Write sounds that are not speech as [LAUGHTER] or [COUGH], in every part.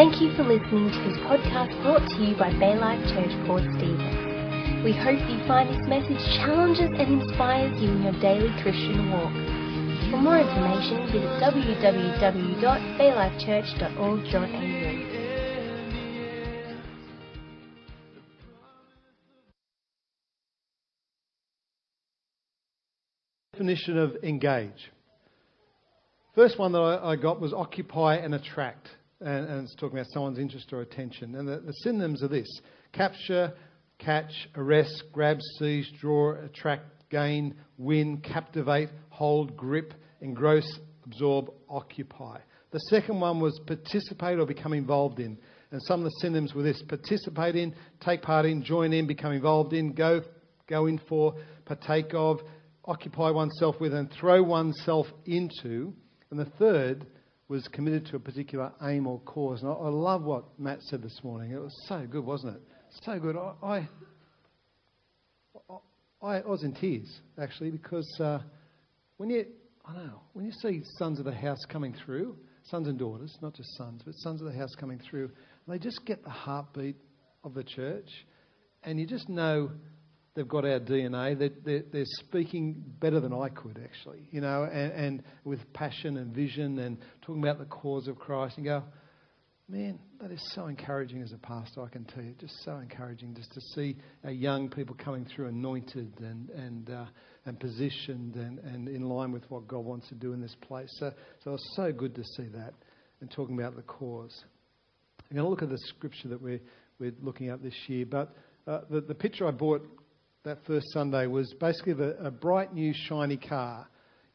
Thank you for listening to this podcast brought to you by Baylife Church Port Stephen. We hope you find this message challenges and inspires you in your daily Christian walk. For more information, visit www.baylifechurch.org.au. definition of engage. First one that I got was occupy and attract, and, and, it's talking about someone's interest or attention. And the, the synonyms are this capture, catch, arrest, grab, seize, draw, attract, gain, win, captivate, hold, grip, engross, absorb, occupy. The second one was participate or become involved in. And some of the synonyms were this participate in, take part in, join in, become involved in, go, go in for, partake of, occupy oneself with and throw oneself into. And the third was committed to a particular aim or cause. And I, I love what Matt said this morning. It was so good, wasn't it? So good. I, I, I was in tears, actually, because uh, when you, I know, when you see sons of the house coming through, sons and daughters, not just sons, but sons of the house coming through, they just get the heartbeat of the church. And you just know they've got our DNA. They're, they're, they're, speaking better than I could, actually, you know, and, and, with passion and vision and talking about the cause of Christ and go, man, that is so encouraging as a pastor, I can tell you. Just so encouraging just to see our young people coming through anointed and, and, uh, and positioned and, and in line with what God wants to do in this place. So, so it's so good to see that and talking about the cause. I'm going to look at the scripture that we're, we're looking at this year, but uh, the, the picture I bought that first Sunday was basically the, a bright new shiny car,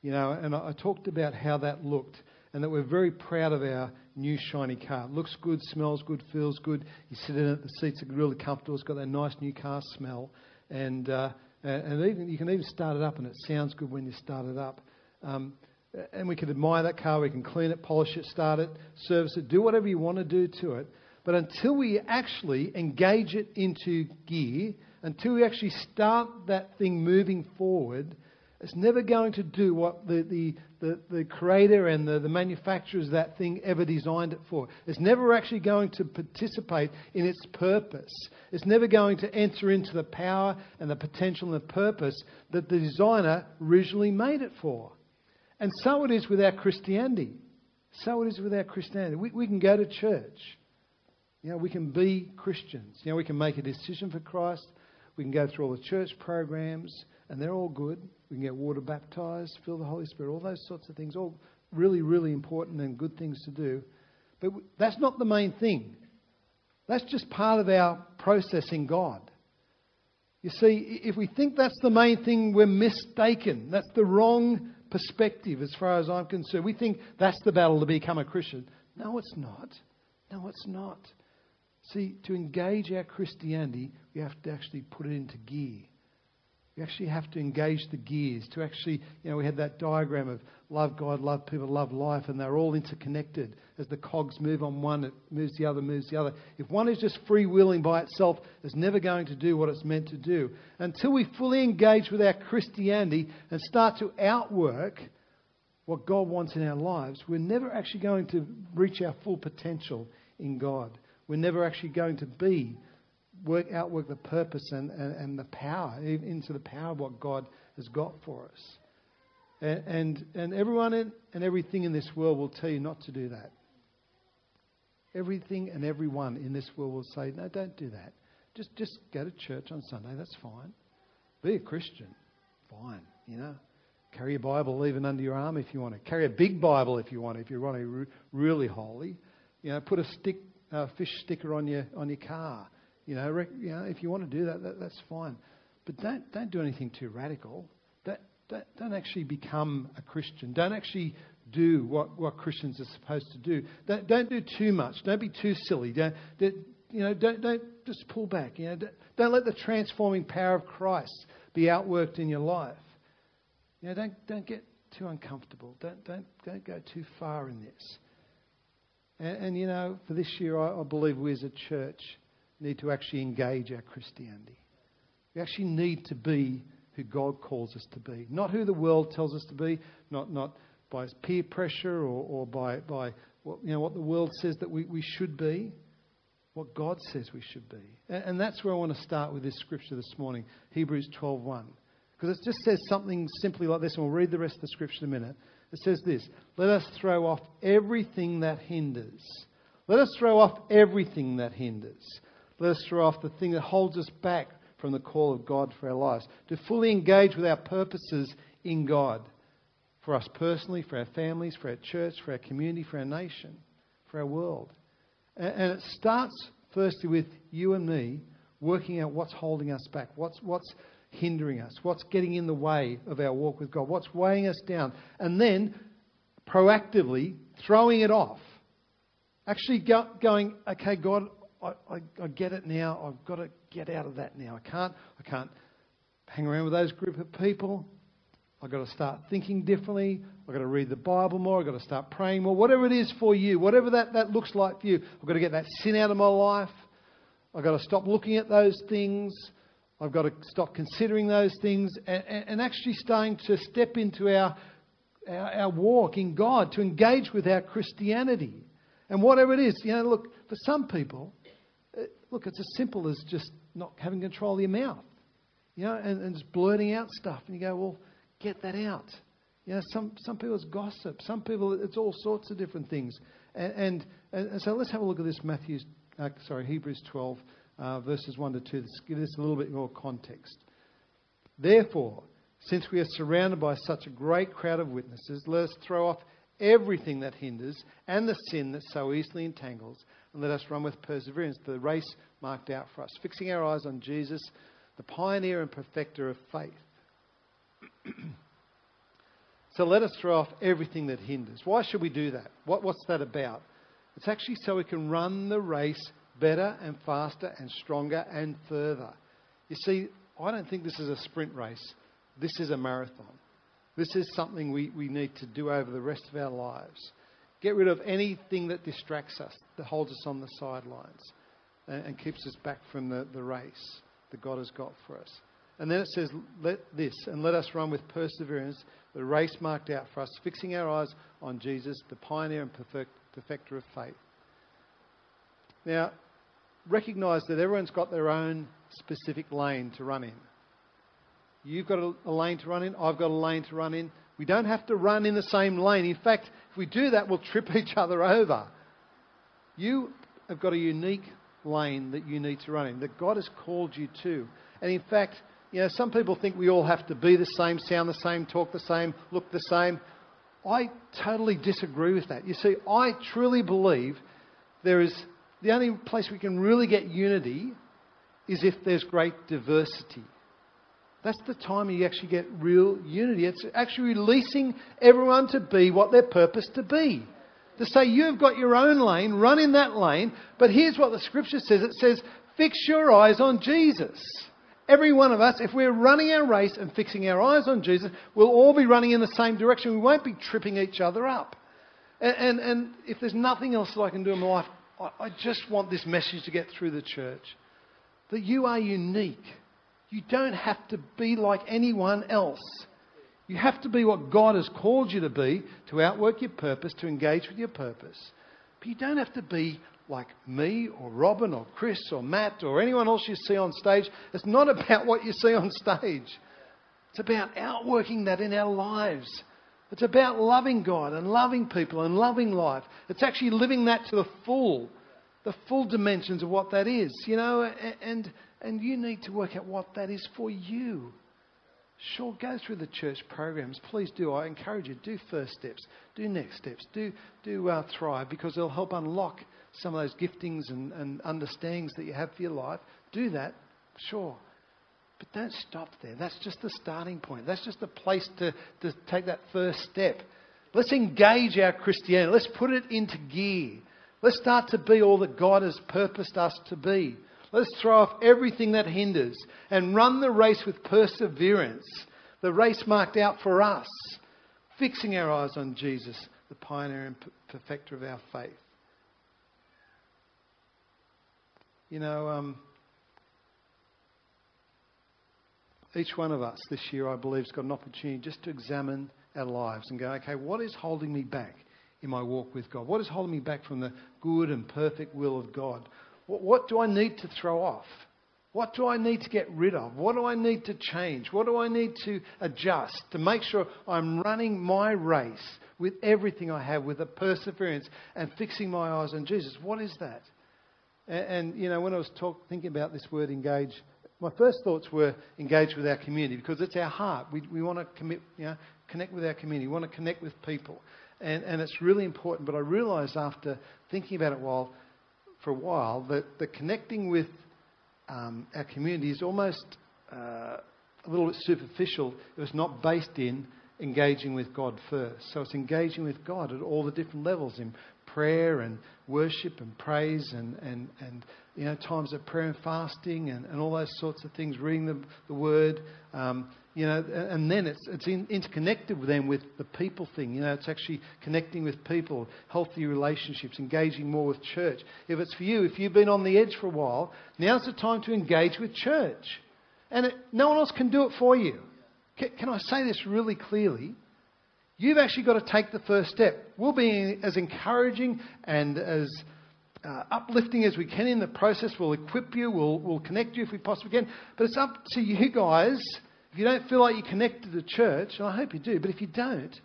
you know, and I, I talked about how that looked and that we're very proud of our new shiny car. It looks good, smells good, feels good. You sit in it, the seats are really comfortable. It's got that nice new car smell, and uh, and even you can even start it up, and it sounds good when you start it up. Um, and we can admire that car. We can clean it, polish it, start it, service it, do whatever you want to do to it. But until we actually engage it into gear until we actually start that thing moving forward, it's never going to do what the, the, the, the, creator and the, the manufacturers that thing ever designed it for. It's never actually going to participate in its purpose. It's never going to enter into the power and the potential and the purpose that the designer originally made it for. And so it is with our Christianity. So it is with our Christianity. We, we can go to church. You know, we can be Christians. You know, we can make a decision for Christ. We can go through all the church programs, and they're all good. We can get water baptized, fill the Holy Spirit, all those sorts of things, all really, really important and good things to do. But that's not the main thing. That's just part of our processing God. You see, if we think that's the main thing, we're mistaken. That's the wrong perspective as far as I'm concerned. We think that's the battle to become a Christian. No, it's not. No, it's not. See, to engage our Christianity, we have to actually put it into gear. We actually have to engage the gears to actually, you know, we had that diagram of love God, love people, love life, and they're all interconnected. As the cogs move on one, it moves the other, moves the other. If one is just freewheeling by itself, it's never going to do what it's meant to do. Until we fully engage with our Christianity and start to outwork what God wants in our lives, we're never actually going to reach our full potential in God. We're never actually going to be work outwork the purpose and, and, and the power into the power of what God has got for us. And, and, and everyone in, and everything in this world will tell you not to do that. Everything and everyone in this world will say, no, don't do that. Just, just go to church on Sunday, that's fine. Be a Christian, fine, you know. Carry a Bible even under your arm if you want to. Carry a big Bible if you want, if you want to be really holy. You know, put a stick uh, fish sticker on your on your car. You know, rec- you know, if you want to do that, that, that's fine. But don't don't do anything too radical. Don't, don't, don't actually become a Christian. Don't actually do what, what Christians are supposed to do. Don't, don't do too much. Don't be too silly. Don't, don't you know? Don't don't just pull back. You know, don't, don't let the transforming power of Christ be outworked in your life. You know, don't don't get too uncomfortable. Don't don't don't go too far in this. And, and you know, for this year, I, I believe we as a church need to actually engage our Christianity. We actually need to be who God calls us to be, not who the world tells us to be, not, not by peer pressure or, or by, by what, you know, what the world says that we, we should be, what God says we should be. And, and that's where I want to start with this scripture this morning, Hebrews 12.1. Because it just says something simply like this, and we'll read the rest of the scripture in a minute. It says this Let us throw off everything that hinders. Let us throw off everything that hinders. Let us throw off the thing that holds us back from the call of God for our lives. To fully engage with our purposes in God. For us personally, for our families, for our church, for our community, for our nation, for our world. And it starts firstly with you and me working out what's holding us back, what's, what's hindering us, what's getting in the way of our walk with God, what's weighing us down, and then proactively throwing it off. Actually go, going, okay, God, I, I, I get it now. I've got to get out of that now. I can't, I can't hang around with those group of people. I've got to start thinking differently. I've got to read the Bible more. I've got to start praying more. Whatever it is for you, whatever that, that looks like for you, I've got to get that sin out of my life. I've got to stop looking at those things. I've got to stop considering those things and, and actually starting to step into our, our, our walk in God, to engage with our Christianity. And whatever it is, you know, look, for some people, uh, look, it's as simple as just not having control of your mouth, you know, and, and just blurting out stuff. And you go, well, get that out. You know, some, some people it's gossip. Some people it's all sorts of different things. And, and, and so let's have a look at this Matthew, uh, sorry, Hebrews 12, uh, verses 1 to 2. Let's give this a little bit more context. Therefore, since we are surrounded by such a great crowd of witnesses, let us throw off everything that hinders and the sin that so easily entangles, and let us run with perseverance the race marked out for us, fixing our eyes on Jesus, the pioneer and perfecter of faith. [CLEARS THROAT] so let us throw off everything that hinders. Why should we do that? What, what's that about? It's actually so we can run the race better and faster and stronger and further. You see, I don't think this is a sprint race. This is a marathon. This is something we, we need to do over the rest of our lives. Get rid of anything that distracts us, that holds us on the sidelines, and, and keeps us back from the, the race that God has got for us. And then it says, let this, and let us run with perseverance the race marked out for us, fixing our eyes on Jesus, the pioneer and perfect, perfecter of faith. Now, recognize that everyone's got their own specific lane to run in. You've got a, a, lane to run in, I've got a lane to run in. We don't have to run in the same lane. In fact, if we do that, we'll trip [LAUGHS] each other over. You have got a unique lane that you need to run in, that God has called you to. And in fact, you know, some people think we all have to be the same, sound the same, talk the same, look the same. I totally disagree with that. You see, I truly believe there is the only place we can really get unity is if there's great diversity. That's the time you actually get real unity. It's actually releasing everyone to be what they're purposed to be. To say, you've got your own lane, run in that lane, but here's what the scripture says it says, fix your eyes on Jesus. Every one of us, if we're running our race and fixing our eyes on Jesus, we'll all be running in the same direction. We won't be tripping each other up. And, and, and if there's nothing else that I can do in my life, I, I just want this message to get through the church that you are unique. You don't have to be like anyone else. You have to be what God has called you to be to outwork your purpose, to engage with your purpose. But you don't have to be like me or Robin or Chris or Matt or anyone else you see on stage. It's not [LAUGHS] about what you see on stage. It's about outworking that in our lives. It's about loving God and loving people and loving life. It's actually living that to the full, the full dimensions of what that is, you know, and, and you need to work out what that is for you. Sure, go through the church programs. Please do. I encourage you. Do first steps. Do next steps. Do, do uh, thrive because it'll help unlock some of those giftings and, and understandings that you have for your life. Do that, sure. But don't stop there. That's just the starting point. That's just the place to, to take that first step. Let's engage our Christianity. Let's put it into gear. Let's start to be all that God has purposed us to be. Let's throw off everything that hinders and run the race with perseverance. The race marked out for us, fixing our eyes on Jesus, the pioneer and perfecter of our faith. You know, um, each one of us this year, I believe, has got an opportunity just to examine our lives and go, okay, what is holding me back in my walk with God? What is holding me back from the good and perfect will of God? What, what do I need to throw off? What do I need to get rid of? What do I need to change? What do I need to adjust to make sure I'm running my race with everything I have, with a perseverance and fixing my eyes on Jesus? What is that? And, and you know, when I was talk, thinking about this word engage, my first thoughts were engage with our community because it's our heart. We, we want to commit, you know, connect with our community. We want to connect with people. And, and it's really important. But I realised after thinking about it while, for a while that the connecting with um, our community is almost uh, a little bit superficial. It was not based in engaging with God first. So it's engaging with God at all the different levels in prayer and worship and praise and, and, and you know, times of prayer and fasting and, and all those sorts of things, reading the, the Word. Um, you know, and then it's, it's in, interconnected with them with the people thing. You know, it's actually connecting with people, healthy relationships, engaging more with church. If it's for you, if you've been on the edge for a while, now's the time to engage with church. And it, no one else can do it for you. Can, can I say this really clearly? You've actually got to take the first step. We'll be as encouraging and as uh, uplifting as we can in the process. We'll equip you, we'll, we'll connect you if we possibly can. But it's up to you guys if you don't feel like you're connected to church, and I hope you do, but if you don't,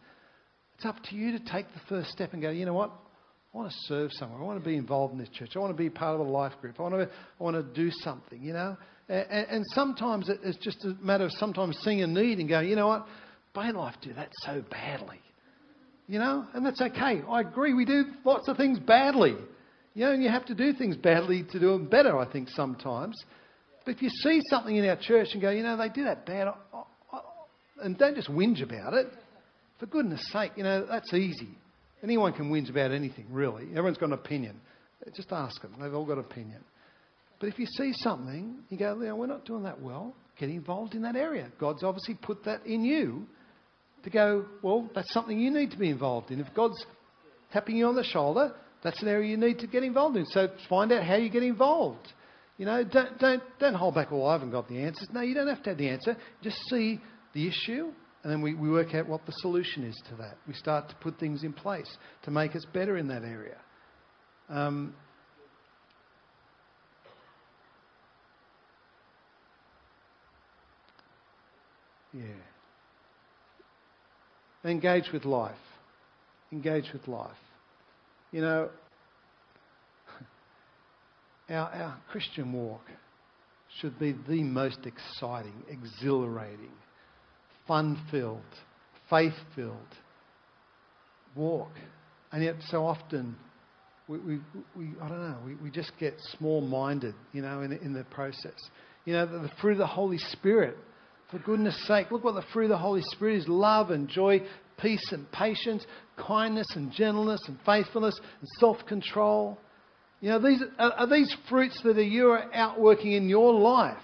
it's up to you to take the first step and go, you know what? I want to serve somewhere. I want to be involved in this church. I want to be part of a life group. I want to, I want to do something, you know? And, and sometimes it's just a matter of sometimes seeing a need and going, you know what? Bay Life do that so badly. You know? And that's okay. I agree. We do lots of things badly. You know, and you have to do things badly to do them better, I think, sometimes. But if you see something in our church and go, you know, they do that bad, and don't just whinge about it. For goodness sake, you know, that's easy. Anyone can whinge about anything, really. Everyone's got an opinion. Just ask them. They've all got an opinion. But if you see something, you go, you know, we're not doing that well. Get involved in that area. God's obviously put that in you to go, well, that's something you need to be involved in. If God's tapping you on the shoulder, that's an area you need to get involved in. So find out how you get involved. You know, don't, don't, don't hold back, well, I haven't got the answers. No, you don't have to have the answer. Just see the issue, and then we, we work out what the solution is to that. We start to put things in place to make us better in that area. Um, yeah. Engage with life. Engage with life. You know, [LAUGHS] our, our Christian walk should be the most exciting, exhilarating, fun filled, faith filled walk. And yet, so often, we, we, we I don't know, we, we just get small minded, you know, in, in the process. You know, the, the fruit of the Holy Spirit, for goodness sake, look what the fruit of the Holy Spirit is love and joy, peace and patience, kindness and gentleness and faithfulness and self control. You know, these, are, are these fruits that are you are outworking in your life?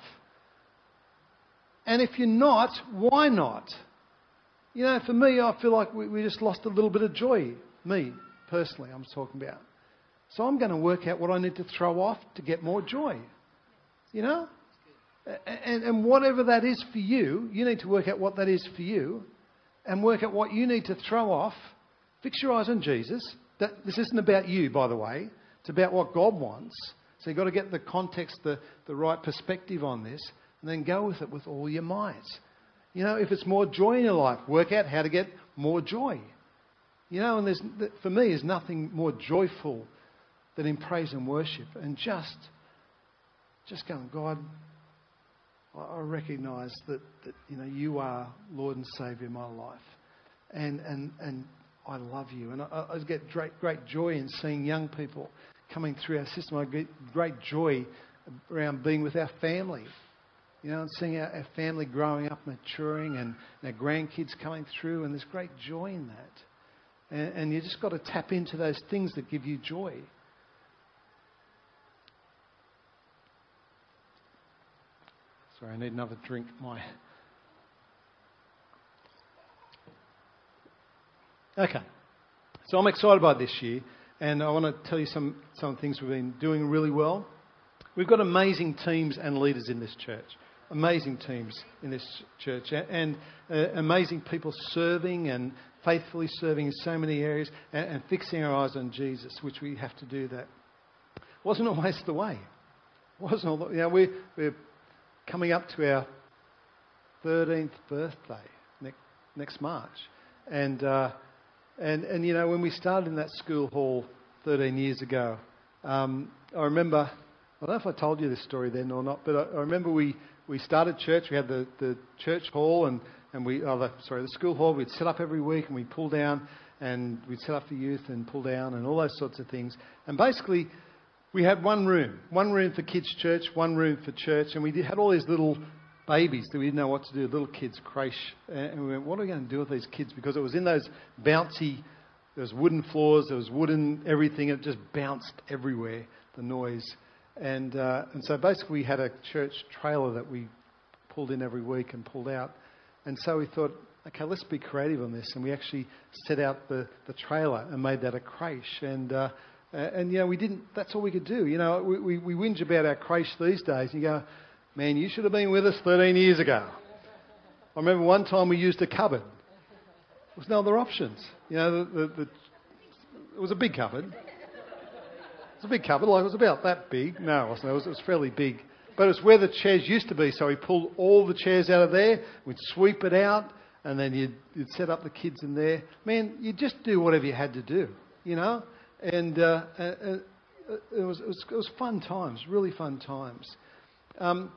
And if you're not, why not? You know, for me, I feel like we, we just lost a little bit of joy. Me, personally, I'm talking about. So I'm going to work out what I need to throw off to get more joy. You know? And, and whatever that is for you, you need to work out what that is for you and work out what you need to throw off. Fix your eyes on Jesus. That, this isn't about you, by the way. It's about what God wants. So you've got to get the context, the, the right perspective on this, and then go with it with all your might. You know, if it's more joy in your life, work out how to get more joy. You know, and there's, for me, there's nothing more joyful than in praise and worship and just, just going, God, I recognise that, that you know you are Lord and Saviour of my life, and and and I love you, and I, I get great great joy in seeing young people coming through our system. I get great joy around being with our family. You know, and seeing our, our family growing up, maturing, and our grandkids coming through, and there's great joy in that. And, and you just got to tap into those things that give you joy. Sorry, I need another drink. My okay, so I'm excited about this year and I want to tell you some, some things we've been doing really well. We've got amazing teams and leaders in this church. Amazing teams in this church, and uh, amazing people serving and faithfully serving in so many areas, and, and fixing our eyes on Jesus, which we have to do that. Wasn't always the way. Wasn't all you know, we, we're coming up to our 13th birthday next, next March. And, uh, and, and, you know, when we started in that school hall 13 years ago, um, I remember, I don't know if I told you this story then or not, but I, I remember we, we started church. We had the, the church hall and, and we, oh, the, sorry, the school hall. We'd set up every week and we'd pull down and we'd set up for youth and pull down and all those sorts of things. And basically, we had one room, one room for kids' church, one room for church, and we did, had all these little babies that we didn't know what to do, little kids, creche. And we went, what are we going to do with these kids? Because it was in those bouncy, there was wooden floors, there was wooden everything, it just bounced everywhere, the noise. And, uh, and so basically we had a church trailer that we pulled in every week and pulled out. And so we thought, okay, let's be creative on this. And we actually set out the, the trailer and made that a creche. And, uh, and, you know, we didn't, that's all we could do. You know, we, we, we whinge about our creche these days. And you go, Man, you should have been with us 13 years ago. I remember one time we used a cupboard. There was no other options. You know, the, the, the, it was a big cupboard. It was a big cupboard, like it was about that big. No, it wasn't. It was, it was fairly big. But it was where the chairs used to be, so we pulled all the chairs out of there, we'd sweep it out, and then you'd, you'd set up the kids in there. Man, you'd just do whatever you had to do, you know? And uh, uh, uh it, was, it, was, it was fun times, really fun times. Um,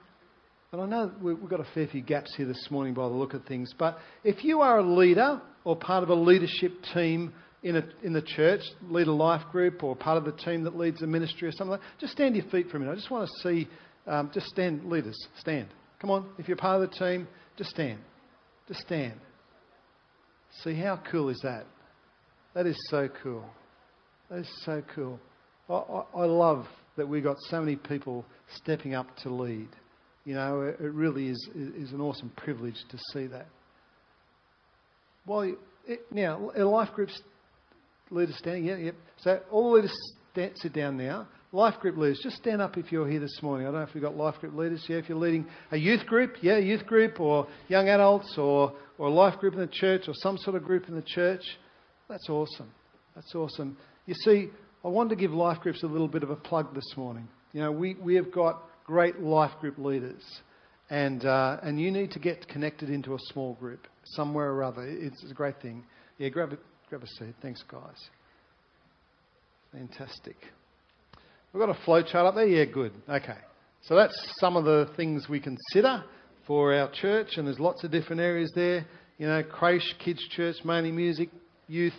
and I know we've got a fair few gaps here this morning by the look of things, but if you are a leader or part of a leadership team in, a, in the church, lead a life group or part of the team that leads a ministry or something like that, just stand your feet for a minute. I just want to see, um, just stand, leaders, stand. Come on, if you're part of the team, just stand. Just stand. See, how cool is that? That is so cool. That is so cool. I, I, love that we've got so many people stepping up to lead. You know, it, really is, is an awesome privilege to see that. Well, eh, it, now, life group's leaders standing, yeah, yep. So all the leaders stand, sit down now. Life group leaders, just stand up if you're here this morning. I don't know if we've got life group leaders. Yeah, if you're leading a youth group, yeah, youth group, or young adults, or, or a life group in the church, or some sort of group in the church. That's awesome. That's awesome. You see, I wanted to give life groups a little bit of a plug this morning. You know, we, we have got great life group leaders. And, uh, and you need to get connected into a small group somewhere or other. It's a great thing. Yeah, grab a, grab a seat. Thanks, guys. Fantastic. We've got a flow chart up there? Yeah, good. Okay. So that's some of the things we consider for our church, and there's lots of different areas there. You know, creche, kids' church, mainly music, youth,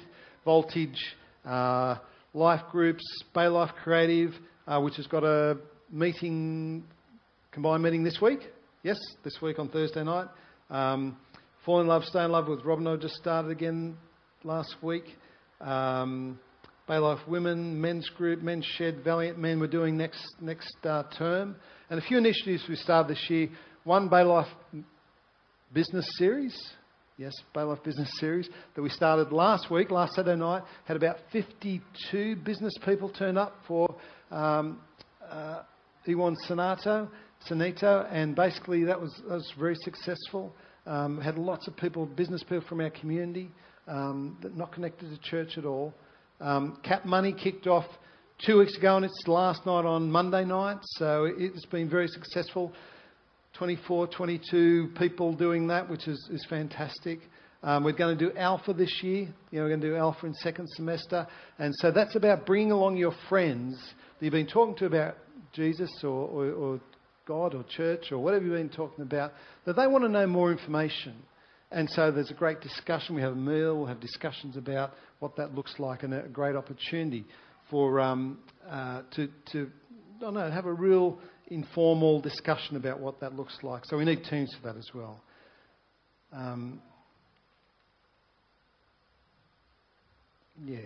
voltage, uh, life groups, Bay Life Creative, uh, which has got a meeting, combined meeting this week. Yes, this week on Thursday night. Um, Fall in Love, Stay in Love with Robin I just started again last week. Um, Bay Life Women, Men's Group, Men's Shed, Valiant Men we're doing next, next uh, term. And a few initiatives we started this year. One Bay Life Business Series. Yes, Bay Life Business Series that we started last week, last Saturday night. Had about 52 business people turn up for um, uh, Iwan Sonato, Sonito, and basically that was, that was very successful. Um, had lots of people, business people from our community, um, that not connected to church at all. Um, Cap Money kicked off two weeks ago, and it's last night on Monday night, so it's been very successful. 24, 22 people doing that, which is, is fantastic. Um, we're going to do Alpha this year. You know, we're going to do Alpha in second semester. And so that's about bringing along your friends that you've been talking to about Jesus or, or, or God or church or whatever you've been talking about, that they want to know more information. And so there's a great discussion. We have a meal, we'll have discussions about what that looks like, and a great opportunity for um, uh, to, to I don't know, have a real informal discussion about what that looks like. So we need teams for that as well. Um, yeah.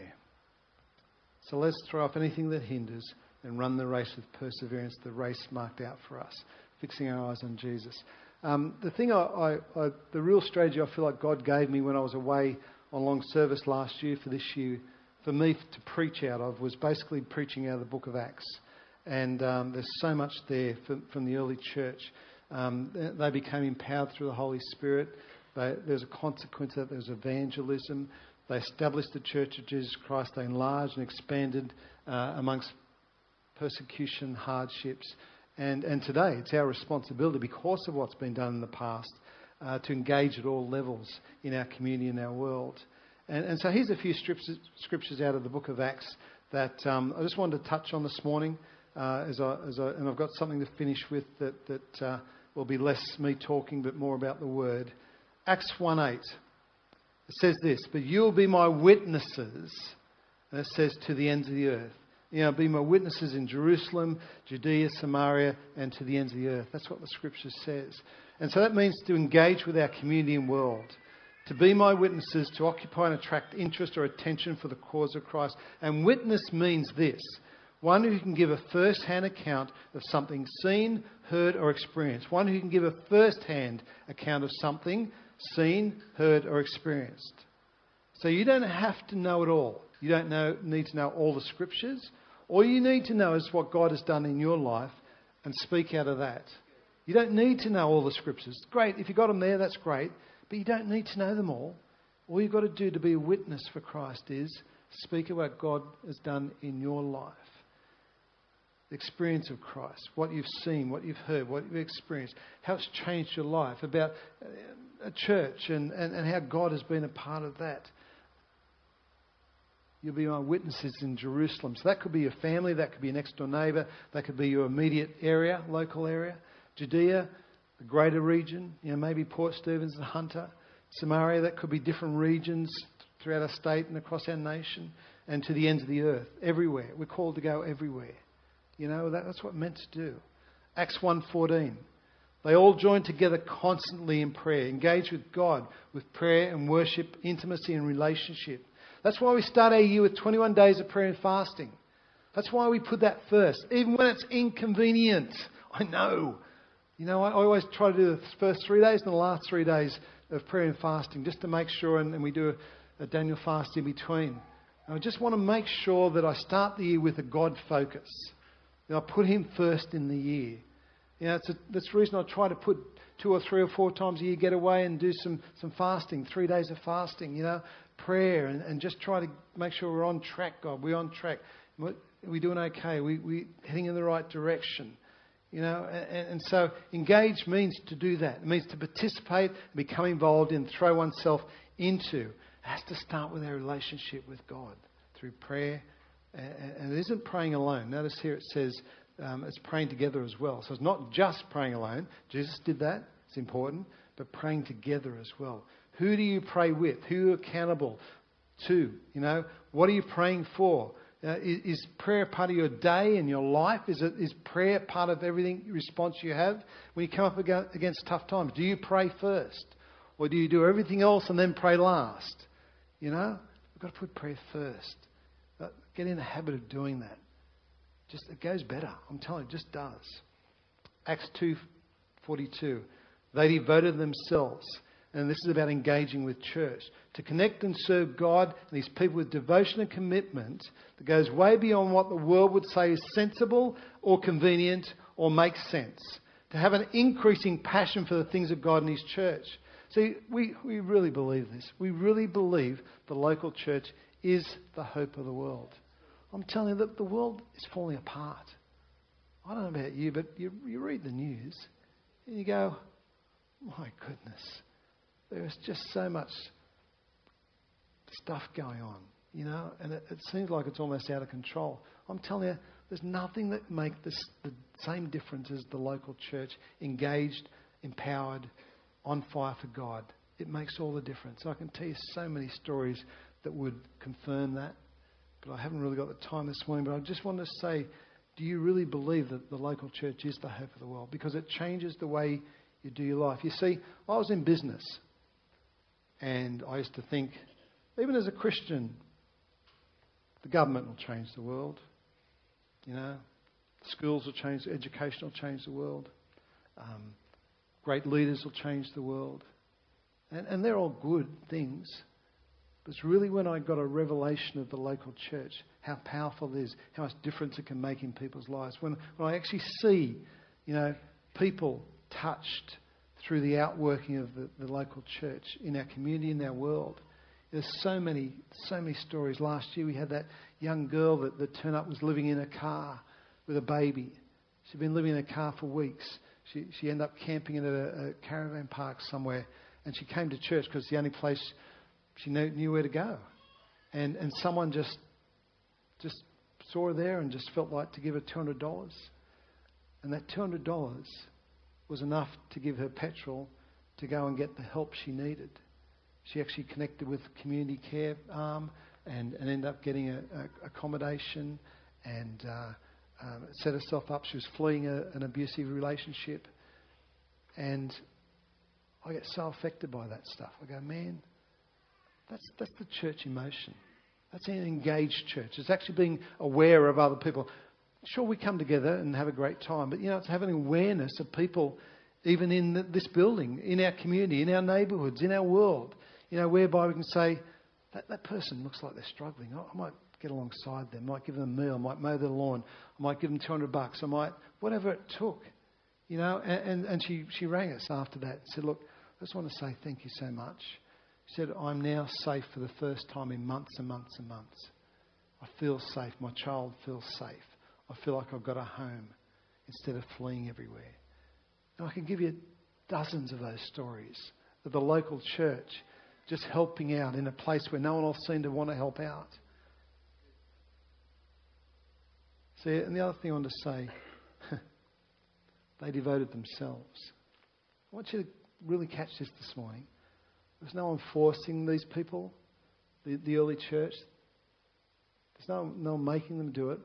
So let's throw off anything that hinders and run the race with perseverance, the race marked out for us, fixing our eyes on Jesus. Um, the thing I, I, I, the real strategy I feel like God gave me when I was away on long service last year for this year, for me to preach out of, was basically preaching out of the book of Acts. And um, there's so much there from, from the early church. Um, they became empowered through the Holy Spirit. They, there's a consequence of that. There's evangelism. They established the Church of Jesus Christ. They enlarged and expanded uh, amongst persecution, hardships. And, and today, it's our responsibility, because of what's been done in the past, uh, to engage at all levels in our community and our world. And, and so here's a few scriptures, scriptures out of the book of Acts that um, I just wanted to touch on this morning. Uh, as I, as I, and I've got something to finish with that, that uh, will be less me talking but more about the word. Acts 1.8. It says this, but you'll be my witnesses, and it says to the ends of the earth. You know, be my witnesses in Jerusalem, Judea, Samaria, and to the ends of the earth. That's what the scripture says. And so that means to engage with our community and world, to be my witnesses, to occupy and attract interest or attention for the cause of Christ. And witness means this one who can give a first hand account of something seen, heard, or experienced. One who can give a first hand account of something seen, heard, or experienced. So you don't have to know it all. You don't know, need to know all the scriptures. All you need to know is what God has done in your life and speak out of that. You don't need to know all the scriptures. Great, if you've got them there, that's great. But you don't need to know them all. All you've got to do to be a witness for Christ is speak of what God has done in your life the experience of Christ, what you've seen, what you've heard, what you've experienced, how it's changed your life, about uh, a church and, and, and how God has been a part of that. You'll be my witnesses in Jerusalem. So that could be your family, that could be your next door neighbour, that could be your immediate area, local area. Judea, the greater region, you know, maybe Port Stephens and Hunter. Samaria, that could be different regions throughout our state and across our nation and to the ends of the earth. Everywhere. We're called to go everywhere. You know, that, that's what meant to do. Acts 1.14. They all joined together constantly in prayer, engaged with God with prayer and worship, intimacy and relationship. That's why we start our year with 21 days of prayer and fasting. That's why we put that first, even when it's inconvenient. I know. You know, I always try to do the first three days and the last three days of prayer and fasting just to make sure, and, and we do a, a Daniel fast in between. I just want to make sure that I start the year with a God focus. You know, I put Him first in the year. You know, a, that's the reason I try to put two or three or four times a year, get away and do some, some fasting, three days of fasting, you know, prayer, and, and just try to make sure we're on track, God. We're on track. We're, we're doing okay. We, we're heading in the right direction. You know, and, and, so engage means to do that. It means to participate, become involved in, throw oneself into. It has to start with our relationship with God through prayer and it isn't praying alone. Notice here it says um, it's praying together as well. So it's not just praying alone. Jesus did that, it's important, but praying together as well. Who do you pray with? Who are you accountable to? You know, what are you praying for? Uh, is, is, prayer part of your day and your life? Is, it, is prayer part of everything response you have when you come up against tough times? Do you pray first, or do you do everything else and then pray last? You know, we've got to put prayer first. Get in the habit of doing that. Just it goes better. I'm telling you, it just does. Acts 2:42. They devoted themselves, and this is about engaging with church, to connect and serve God and His people with devotion and commitment that goes way beyond what the world would say is sensible or convenient or makes sense. To have an increasing passion for the things of God and His church. See, we, we really believe this. We really believe the local church is the hope of the world. I'm telling you that the world is falling apart. I don't know about you, but you, you read the news and you go, my goodness, there is just so much stuff going on, you know, and it, it seems like it's almost out of control. I'm telling you, there's nothing that makes this the same difference as the local church engaged, empowered, on fire for God. It makes all the difference. I can tell you so many stories that would confirm that but I haven't really got the time this morning. But I just want to say, do you really believe that the local church is the hope of the world? Because it changes the way you do your life. You see, I was in business, and I used to think, even as a Christian, the government will change the world. You know, schools will change, education will change the world. Um, great leaders will change the world. And, and they're all good things. But it's really when I got a revelation of the local church, how powerful it is, how much difference it can make in people's lives. When, when I actually see, you know, people touched through the outworking of the, the local church in our community, in our world. There's so many, so many stories. Last year we had that young girl that, that turned up was living in a car with a baby. She'd been living in a car for weeks. She, she ended up camping in a, a caravan park somewhere, and she came to church because it's the only place she knew, knew where to go. And, and someone just, just saw her there and just felt like to give her $200. And that $200 was enough to give her petrol to go and get the help she needed. She actually connected with community care arm and, and ended up getting a, a accommodation and uh, um, set herself up. She was fleeing a, an abusive relationship. And I get so affected by that stuff. I go, man, that's, that's the church emotion. That's an engaged church. It's actually being aware of other people. Sure, we come together and have a great time, but you know, it's having awareness of people, even in the, this building, in our community, in our neighbourhoods, in our world. You know, whereby we can say that that person looks like they're struggling. I, I might get alongside them. I might give them a meal. I might mow their lawn. I might give them 200 bucks. I might whatever it took. You know, and, and, and she, she rang us after that and said, Look, I just want to say thank you so much. She said, I'm now safe for the first time in months and months and months. I feel safe. My child feels safe. I feel like I've got a home instead of fleeing everywhere. And I can give you dozens of those stories of the local church just helping out in a place where no one else seemed to want to help out. See, and the other thing I want to say, [LAUGHS] they devoted themselves. I want you to really catch this this morning. There's no one forcing these people, the, the early church. There's no, no one making them do it.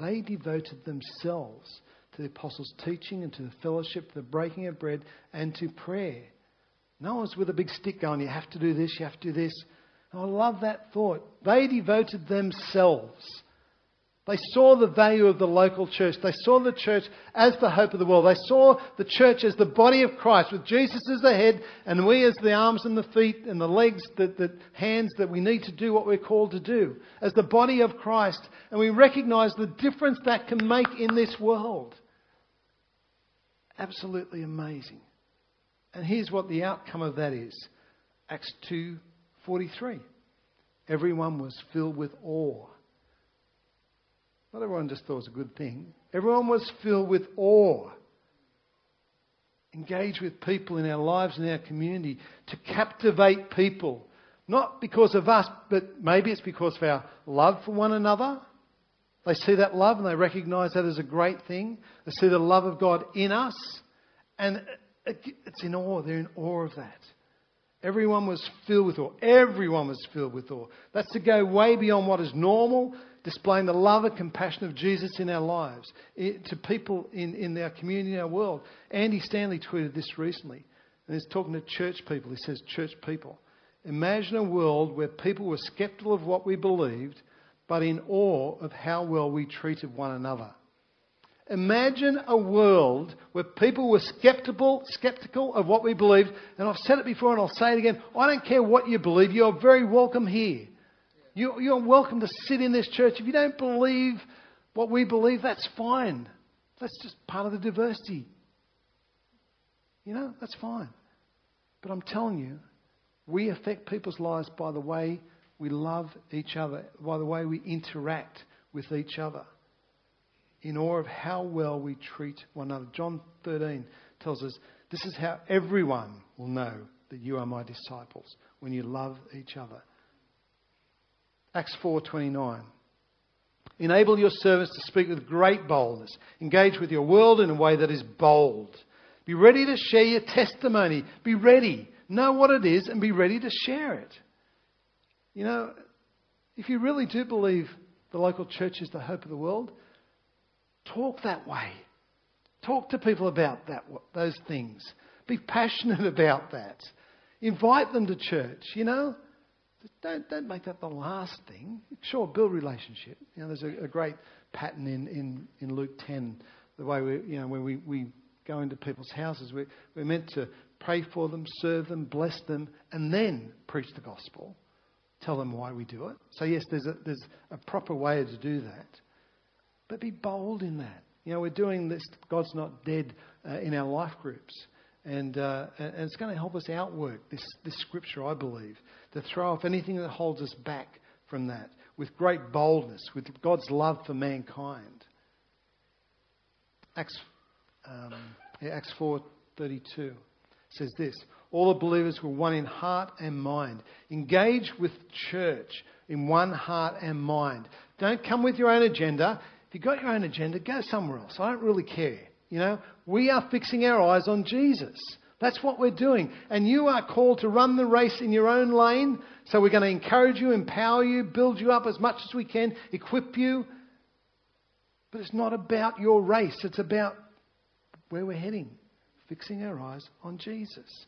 They devoted themselves to the apostles' teaching and to the fellowship, the breaking of bread, and to prayer. No one's with a big stick going, you have to do this, you have to do this. And I love that thought. They devoted themselves. They saw the value of the local church. They saw the church as the hope of the world. They saw the church as the body of Christ, with Jesus as the head, and we as the arms and the feet and the legs, the, the hands that we need to do what we're called to do, as the body of Christ. And we recognize the difference that can make in this world. Absolutely amazing. And here's what the outcome of that is Acts 2:43. Everyone was filled with awe not everyone just thought it was a good thing. Everyone was filled with awe. Engage with people in our lives and our community to captivate people. Not because of us, but maybe it's because of our love for one another. They see that love and they recognize that as a great thing. They see the love of God in us, and it's in awe. They're in awe of that. Everyone was filled with awe. Everyone was filled with awe. That's to go way beyond what is normal displaying the love and compassion of Jesus in our lives to people in, in our community, in our world. Andy Stanley tweeted this recently, and he's talking to church people. He says, Church people, imagine a world where people were skeptical of what we believed, but in awe of how well we treated one another. Imagine a world where people were skeptical, skeptical of what we believed. And I've said it before and I'll say it again. I don't care what you believe. You're very welcome here. You, you're welcome to sit in this church. If you don't believe what we believe, that's fine. That's just part of the diversity. You know, that's fine. But I'm telling you, we affect people's lives by the way we love each other, by the way we interact with each other, in awe of how well we treat one another. John 13 tells us this is how everyone will know that you are my disciples when you love each other. Acts 4:29. Enable your servants to speak with great boldness. Engage with your world in a way that is bold. Be ready to share your testimony. Be ready. Know what it is and be ready to share it. You know, if you really do believe the local church is the hope of the world, talk that way. Talk to people about that, those things. Be passionate [LAUGHS] about that. Invite them to church, you know. Don't, don't make that the last thing. Sure, build relationship. You know, there's a, a great pattern in, in, in Luke 10, the way we, you know, when we, we go into people's houses, we, we're meant to pray for them, serve them, bless them, and then preach the gospel. Tell them why we do it. So, yes, there's a, there's a proper way to do that. But be bold in that. You know, we're doing this, God's Not Dead, uh, in our life groups. And, uh, and it's going to help us outwork this, this scripture, I believe, to throw off anything that holds us back from that with great boldness, with God's love for mankind. Acts, um, yeah, Acts 4.32 says this, all the believers were one in heart and mind. Engage with church in one heart and mind. Don't come with your own agenda. If you've got your own agenda, go somewhere else. I don't really care. You know, we are fixing our eyes on Jesus. That's what we're doing. And you are called to run the race in your own lane. So we're going to encourage you, empower you, build you up as much as we can, equip you. But it's not about your race, it's about where we're heading, fixing our eyes on Jesus.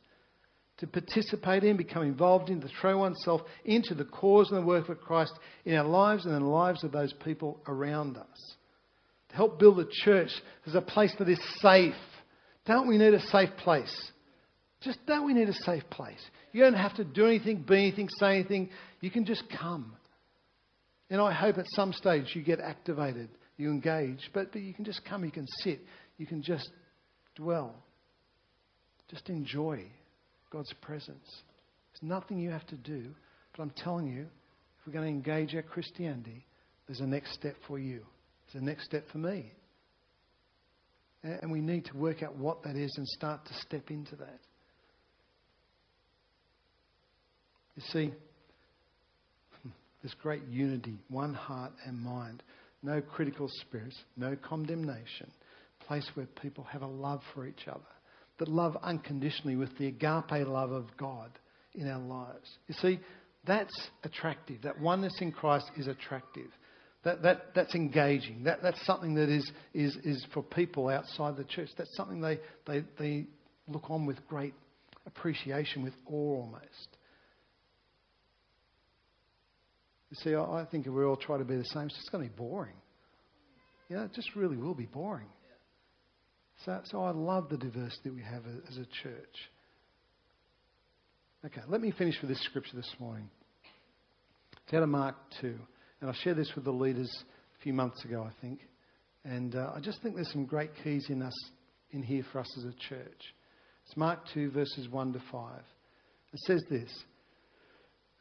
To participate in, become involved in, to throw oneself into the cause and the work of Christ in our lives and in the lives of those people around us to help build a church as a place that is safe. Don't we need a safe place? Just don't we need a safe place? You don't have to do anything, be anything, say anything. You can just come. And I hope at some stage you get activated, you engage, but, but you can just come, you can sit, you can just dwell. Just enjoy God's presence. There's nothing you have to do, but I'm telling you, if we're going to engage our Christianity, there's a next step for you. It's the next step for me. And we need to work out what that is and start to step into that. You see, [LAUGHS] this great unity, one heart and mind, no critical spirits, no condemnation, place where people have a love for each other, that love unconditionally with the agape love of God in our lives. You see, that's attractive. That oneness in Christ is attractive. That, that, that's engaging. That, that's something that is, is, is for people outside the church. That's something they, they, they look on with great appreciation, with awe almost. You see, I, I think if we all try to be the same, it's just going to be boring. You know, it just really will be boring. So, so I love the diversity we have as a church. Okay, let me finish with this scripture this morning. It's out of Mark 2. And I shared this with the leaders a few months ago, I think. And uh, I just think there's some great keys in us in here for us as a church. It's Mark 2, verses 1 to 5. It says this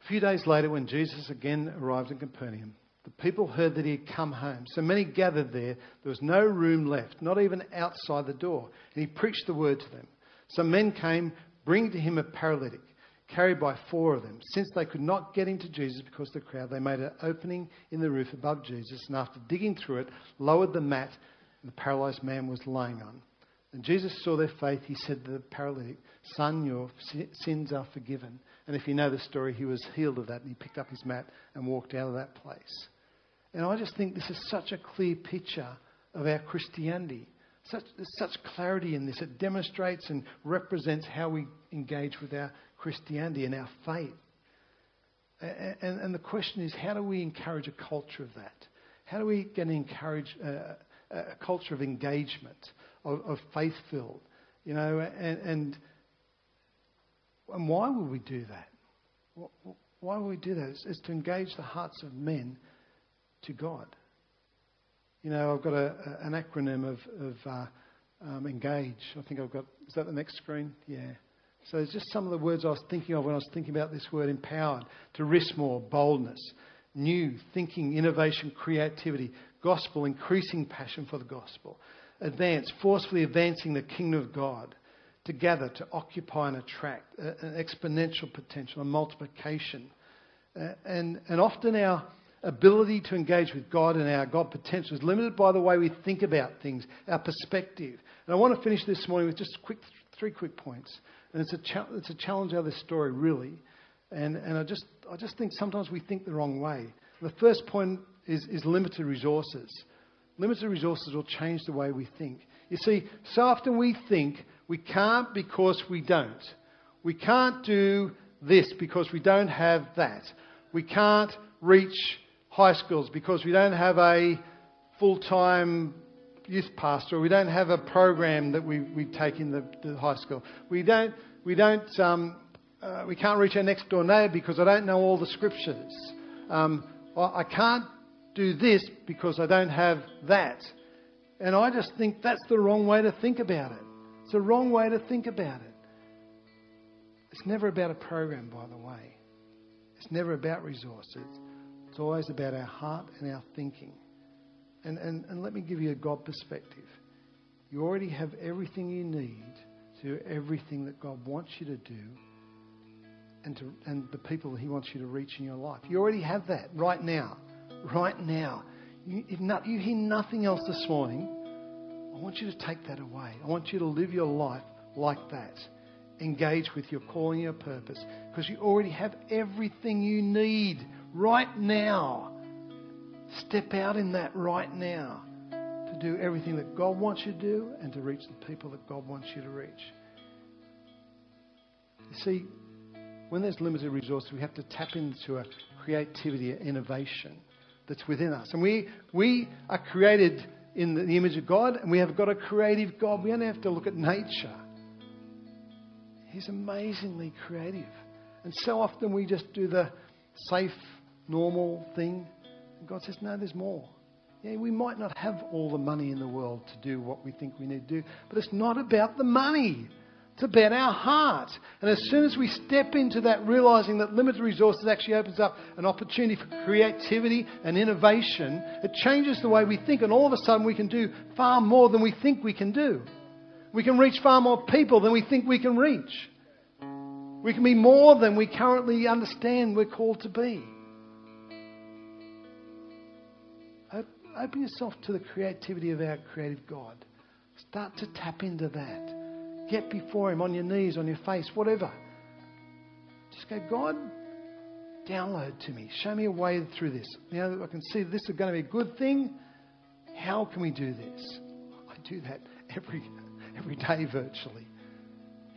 A few days later, when Jesus again arrived in Capernaum, the people heard that he had come home. So many gathered there. There was no room left, not even outside the door. And he preached the word to them. Some men came, bringing to him a paralytic carried by four of them. Since they could not get into Jesus because of the crowd, they made an opening in the roof above Jesus, and after digging through it, lowered the mat the paralyzed man was lying on. And Jesus saw their faith. He said to the paralytic, Son, your sins are forgiven. And if you know the story, he was healed of that, and he picked up his mat and walked out of that place. And I just think this is such a clear picture of our Christianity. Such, there's such clarity in this. It demonstrates and represents how we engage with our Christianity and our faith. And, and, the question is, how do we encourage a culture of that? How do we get encourage uh, a culture of engagement, of, of faith filled? You know, and, and, and why would we do that? Why would we do that? It's, it's to engage the hearts of men to God. You know, I've got a, a, an acronym of, of uh, um, engage. I think I've got, is that the next screen? Yeah. So it's just some of the words I was thinking of when I was thinking about this word empowered. To risk more, boldness, new, thinking, innovation, creativity, gospel, increasing passion for the gospel. Advance, forcefully advancing the kingdom of God. To gather, to occupy and attract, an exponential potential, a multiplication. Uh, and, and often our ability to engage with God and our God potential is limited by the way we think about things, our perspective. And I want to finish this morning with just quick, three quick points. And it's a, cha- it's a challenge out of this story, really. And, and I, just, I just think sometimes we think the wrong way. The first point is, is limited resources. Limited resources will change the way we think. You see, so often we think we can't because we don't. We can't do this because we don't have that. We can't reach high schools because we don't have a full time youth pastor, we don't have a program that we, we take in the, the high school. We don't, we don't, um, uh, we can't reach our next door neighbour because I don't know all the scriptures. Um, I can't do this because I don't have that. And I just think that's the wrong way to think about it. It's the wrong way to think about it. It's never about a program, by the way. It's never about resources. It's always about our heart and our thinking. And, and, and let me give you a God perspective. You already have everything you need to do everything that God wants you to do and, to, and the people He wants you to reach in your life. You already have that right now. Right now. You, if not, you hear nothing else this morning, I want you to take that away. I want you to live your life like that. Engage with your calling, your purpose, because you already have everything you need right now. Step out in that right now to do everything that God wants you to do and to reach the people that God wants you to reach. You see, when there's limited resources, we have to tap into a creativity, an innovation that's within us. And we, we are created in the, image of God, and we have got a creative God. We don't have to look at nature. He's amazingly creative. And so often we just do the safe, normal thing. And God says, no, there's more. Yeah, we might not have all the money in the world to do what we think we need to do, but it's not about the money. It's about our heart. And as soon as we step into that, realizing that limited resources actually opens up an opportunity for creativity and innovation, it changes the way we think. And all of a sudden, we can do far more than we think we can do. We can reach far more people than we think we can reach. We can be more than we currently understand we're called to be. Open yourself to the creativity of our creative God. Start to tap into that. Get before Him on your knees, on your face, whatever. Just go, God, download to me. Show me a way through this. You know, I can see this is going to be a good thing. How can we do this? I do that every, every day virtually.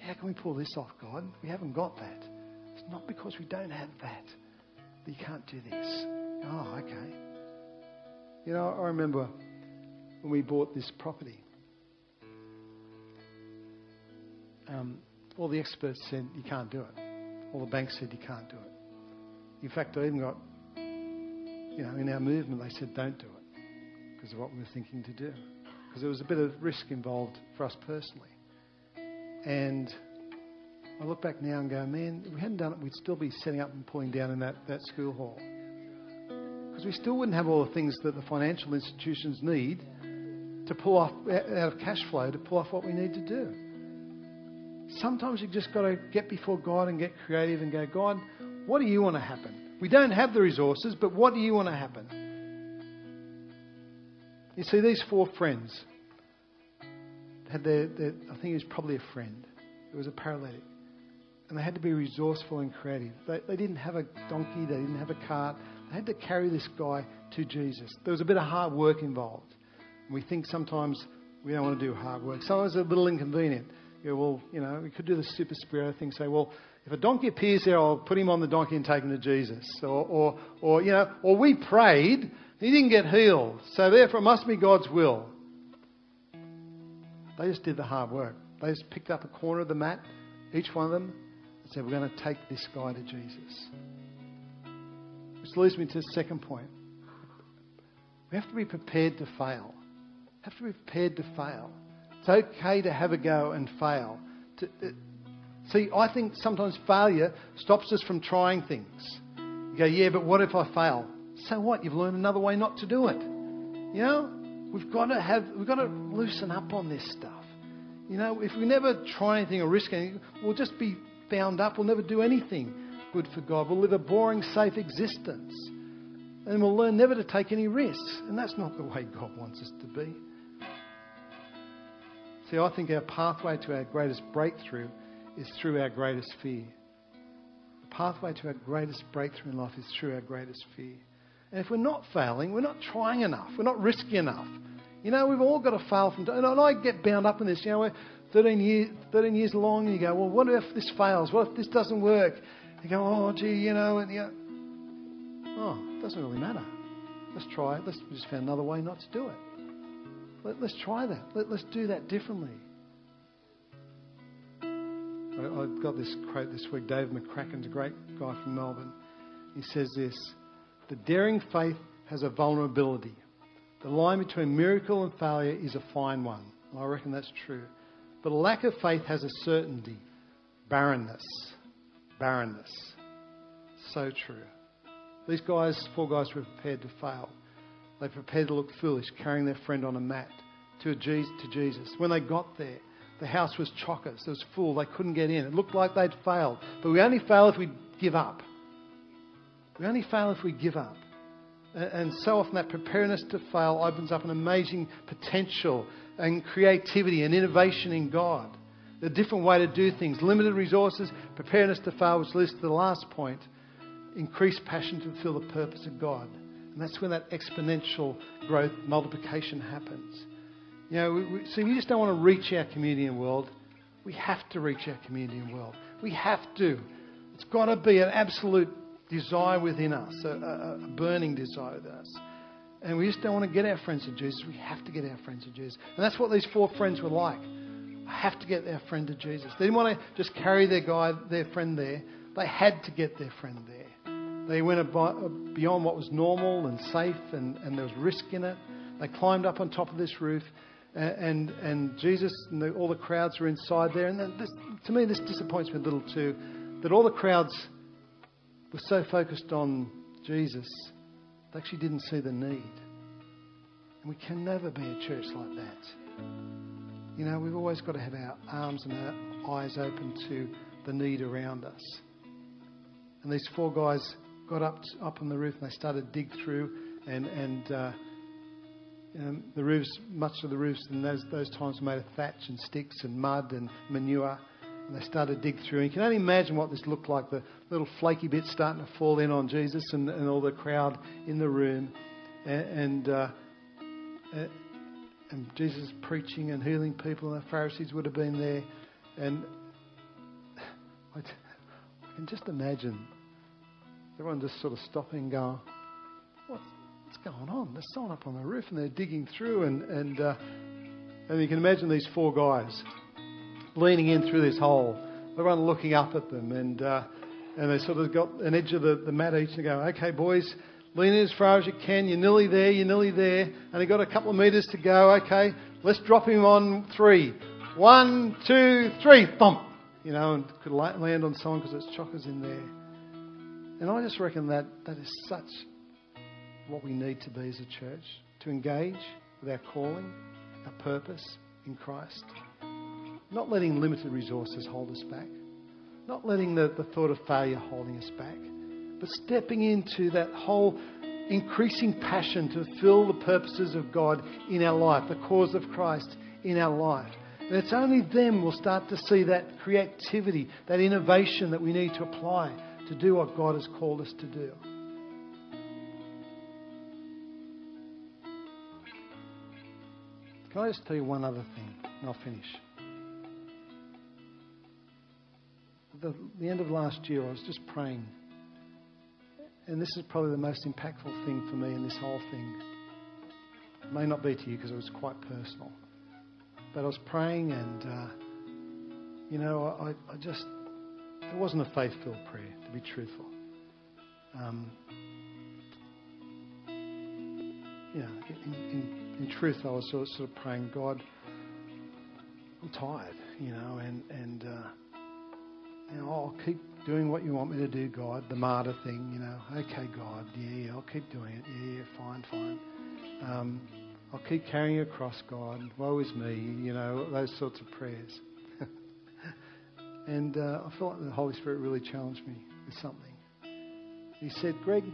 How can we pull this off, God? We haven't got that. It's not because we don't have that that you can't do this. Oh, okay. You know, I remember when we bought this property. um, all the experts said you can't do it. All the banks said you can't do it. In fact, I even got, you know, in our movement, they said don't do it because of what we were thinking to do. Because there was a bit of risk involved for us personally. And I look back now and go, man, if we hadn't done it, we'd still be setting up and pulling down in that, that school hall. Because we still wouldn't have all the things that the financial institutions need to pull off out of cash flow to pull off what we need to do. Sometimes you've just got to get before God and get creative and go, God, what do you want to happen? We don't have the resources, but what do you want to happen? You see, these four friends had their, their I think he was probably a friend. It was a paralytic. And they had to be resourceful and creative. They, they didn't have a donkey, they didn't have a cart. They had to carry this guy to Jesus. There was a bit of hard work involved. We think sometimes we don't want to do hard work. Sometimes it's a little inconvenient you well, you know, we could do the super spirit thing, say, well, if a donkey appears there, I'll put him on the donkey and take him to Jesus. Or, or, or, you know, or we prayed, he didn't get healed, so therefore it must be God's will. They just did the hard work. They just picked up a corner of the mat, each one of them, and said, we're going to take this guy to Jesus. Which leads me to the second point. We have to be prepared to fail. We have to be prepared to fail. It's okay to have a go and fail. To, uh, see, I think sometimes failure stops us from trying things. You go, yeah, but what if I fail? So what? You've learned another way not to do it. You know, we've got to have, we've got to loosen up on this stuff. You know, if we never try anything or risk anything, we'll just be bound up. We'll never do anything good for God. We'll live a boring, safe existence. And we'll learn never to take any risks. And that's not the way God wants us to be. See, I think our pathway to our greatest breakthrough is through our greatest fear. The pathway to our greatest breakthrough in life is through our greatest fear. And if we're not failing, we're not trying enough, we're not risky enough. You know, we've all got to fail from time. And I get bound up in this. You know, we're 13 years, 13 years along, and you go, well, what if this fails? What if this doesn't work? You go, oh, gee, you know, and you go, oh, it doesn't really matter. Let's try it. Let's just find another way not to do it. Let, us try that. Let, us do that differently. I, have got this quote this week. David McCracken's a great guy from Melbourne. He says this The daring faith has a vulnerability. The line between miracle and failure is a fine one. I reckon that's true. But a lack of faith has a certainty, barrenness. Barrenness. So true. These guys, four guys, were prepared to fail. They prepared to look foolish, carrying their friend on a mat to, Jesus. When they got there, the house was chockers. It was full. They couldn't get in. It looked like they'd failed. But we only fail if we give up. We only fail if we give up. And so often that preparedness to fail opens up an amazing potential and creativity and innovation in God. A different way to do things. Limited resources, preparedness to fail, which leads to the last point increased passion to fulfill the purpose of God. And that's when that exponential growth, multiplication happens. You know, we, we, see, we just don't want to reach our community and world. We have to reach our community and world. We have to. It's got to be an absolute desire within us, a, a, a burning desire within us. And we just don't want to get our friends to Jesus. We have to get our friends to Jesus. And that's what these four friends were like. I have to get their friend to Jesus. They didn't want to just carry their guy, their friend there. They had to get their friend there. They went uh, beyond what was normal and safe, and, and there was risk in it. They climbed up on top of this roof, and, and Jesus and the, all the crowds were inside there. And this, to me, this disappoints me a little too, that all the crowds were so focused on Jesus, they actually didn't see the need. And we can never be a church like that. You know, we've always got to have our arms and our eyes open to the need around us. And these four guys got up up on the roof and they started to dig through, and and uh, um, the roofs, much of the roofs in those those times were made of thatch and sticks and mud and manure. And they started to dig through. And you can only imagine what this looked like the little flaky bits starting to fall in on Jesus and, and all the crowd in the room. And, and, uh, and Jesus preaching and healing people, and the Pharisees would have been there. And [LAUGHS] I, can just imagine everyone just sort of stopping going, what's, what's going on? There's someone up on the roof and they're digging through. And, and, uh, and you can imagine these four guys leaning in through this hole. Everyone looking up at them, and uh, and they sort of got an edge of the, the mat each and go, okay, boys, lean as far as you can. You're nearly there. You're nearly there. And they got a couple of meters to go. Okay, let's drop him on three. One, two, three. Thump. You know, and could land on someone because it's chockers in there. And I just reckon that that is such what we need to be as a church to engage with our calling, our purpose in Christ. Not letting limited resources hold us back. Not letting the, the thought of failure holding us back. But stepping into that whole increasing passion to fill the purposes of God in our life, the cause of Christ in our life. And it's only then we'll start to see that creativity, that innovation that we need to apply to do what God has called us to do. Can I just tell you one other thing and I'll finish? the, the end of last year, I was just praying. And this is probably the most impactful thing for me in this whole thing. It may not be to you because it was quite personal. But I was praying, and, uh, you know, I, I just, it wasn't a faith filled prayer, to be truthful. Um, you know, in, in, in, truth, I was sort of, sort of praying, God, I'm tired, you know, and, and, uh, you know, I'll keep doing what you want me to do, God, the martyr thing, you know. Okay, God, yeah, yeah, I'll keep doing it. Yeah, yeah, fine, fine. Um, I'll keep carrying your cross, God. Woe is me, you know, those sorts of prayers. [LAUGHS] and uh, I felt like the Holy Spirit really challenged me with something. He said, Greg,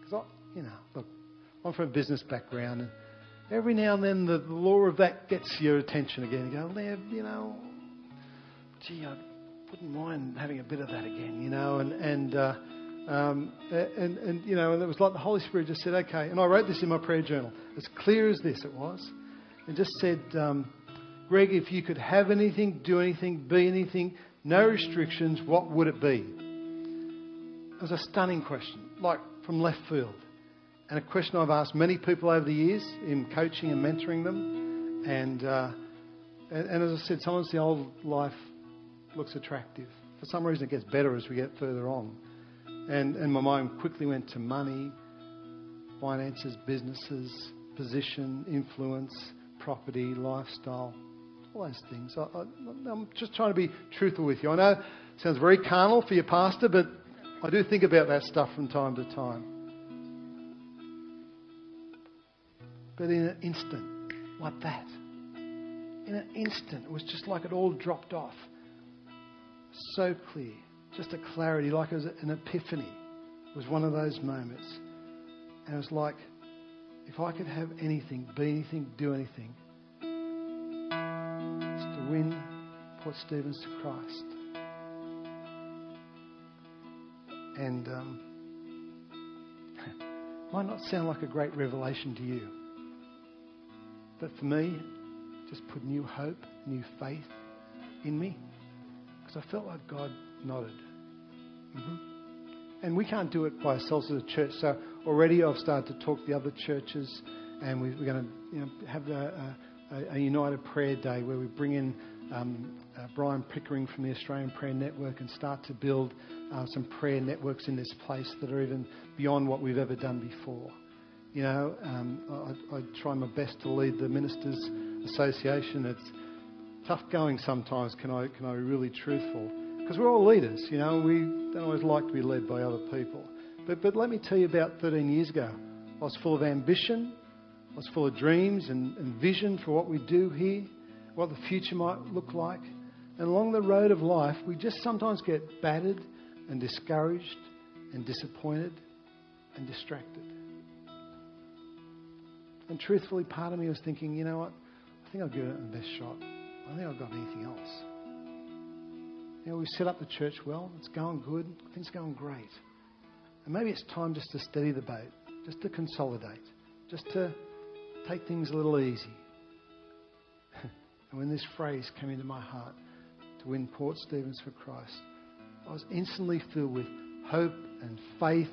because I, you know, look, I'm from a business background, and every now and then the, the law of that gets your attention again. You go, you know, gee, I wouldn't mind having a bit of that again, you know, and and uh, um, and and you know, and it was like the Holy Spirit just said, okay, and I wrote this in my prayer journal, as clear as this it was, and just said, um, Greg, if you could have anything, do anything, be anything, no restrictions, what would it be? It was a stunning question, like from left field, and a question I've asked many people over the years in coaching and mentoring them, and. Uh, and, and as I said, sometimes the old life looks attractive. For some reason, it gets better as we get further on. And, and my mind quickly went to money, finances, businesses, position, influence, property, lifestyle. All those things. I, I'm just trying to be truthful with you. I know it sounds very carnal for your pastor, but I do think about that stuff from time to time. But in an instant, like that, in an instant, it was just like it all dropped off. So clear, just a clarity, like it was an epiphany. It was one of those moments. And it was like, if I could have anything, be anything, do anything, it's to win Port Stephens to Christ. And um, [LAUGHS] might not sound like a great revelation to you, but for me, just put new hope, new faith in me, because I felt like God nodded. Mm-hmm. And we can't do it by ourselves as a church. So already I've started to talk to the other churches, and we, are going to you know, have a, a, a, united prayer day where we bring in um, uh, Brian Pickering from the Australian Prayer Network and start to build uh, some prayer networks in this place that are even beyond what we've ever done before. You know, um, I, I try my best to lead the Ministers Association. It's tough going sometimes, can I, can I be really truthful? Because we're all leaders, you know, we don't always like to be led by other people. But, but let me tell you about 13 years ago. I was full of ambition, I was full of dreams and, and vision for what we do here, what the future might look like. And along the road of life, we just sometimes get battered and discouraged and disappointed and distracted. And truthfully, part of me was thinking, you know what? I think I'll give it the best shot. I think I've got anything else. You know, we've set up the church well. It's going good. Things are going great. And maybe it's time just to steady the boat, just to consolidate, just to take things a little easy. [LAUGHS] and when this phrase came into my heart, to win Port Stephens for Christ, I was instantly filled with hope and faith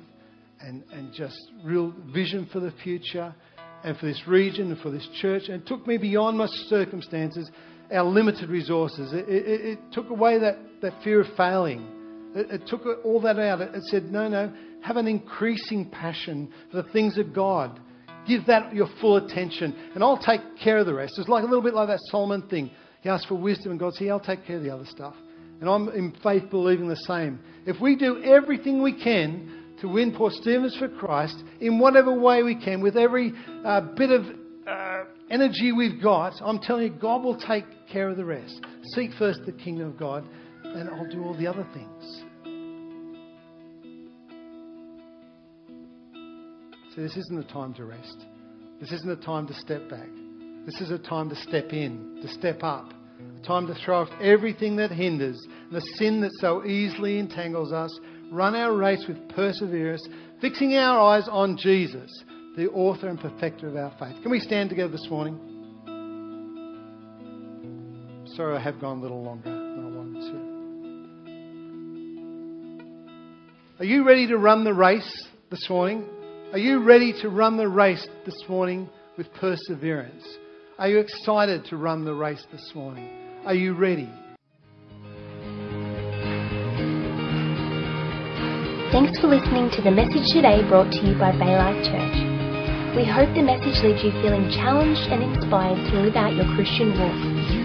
and, and just real vision for the future and for this region and for this church. And it took me beyond my circumstances, our limited resources. It, it, it took away that, that fear of failing. It, it took all that out. It, said, no, no, have an increasing passion for the things of God. Give that your full attention, and I'll take care of the rest. It's like a little bit like that Solomon thing. He asked for wisdom, and God said, I'll take care of the other stuff. And I'm in faith believing the same. If we do everything we can to win Port Stephens for Christ in whatever way we can, with every uh, bit of energy we've got, I'm telling you, God will take care of the rest. Seek first the kingdom of God, and I'll do all the other things. So, this isn't a time to rest. This isn't a time to step back. This is a time to step in, to step up. A time to throw off everything that hinders, the sin that so easily entangles us, run our race with perseverance, fixing our eyes on Jesus, the author and perfecter of our faith. Can we stand together this morning? Sorry, I have gone a little longer than I wanted to. Are you ready to run the race this morning? Are you ready to run the race this morning with perseverance? Are you excited to run the race this morning? Are you ready? Thanks for listening to the message today brought to you by Baylife Church. We hope the message leaves you feeling challenged and inspired to live out your Christian walk.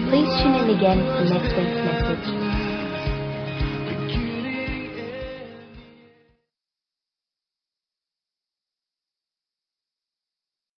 Please tune in again for next week's message.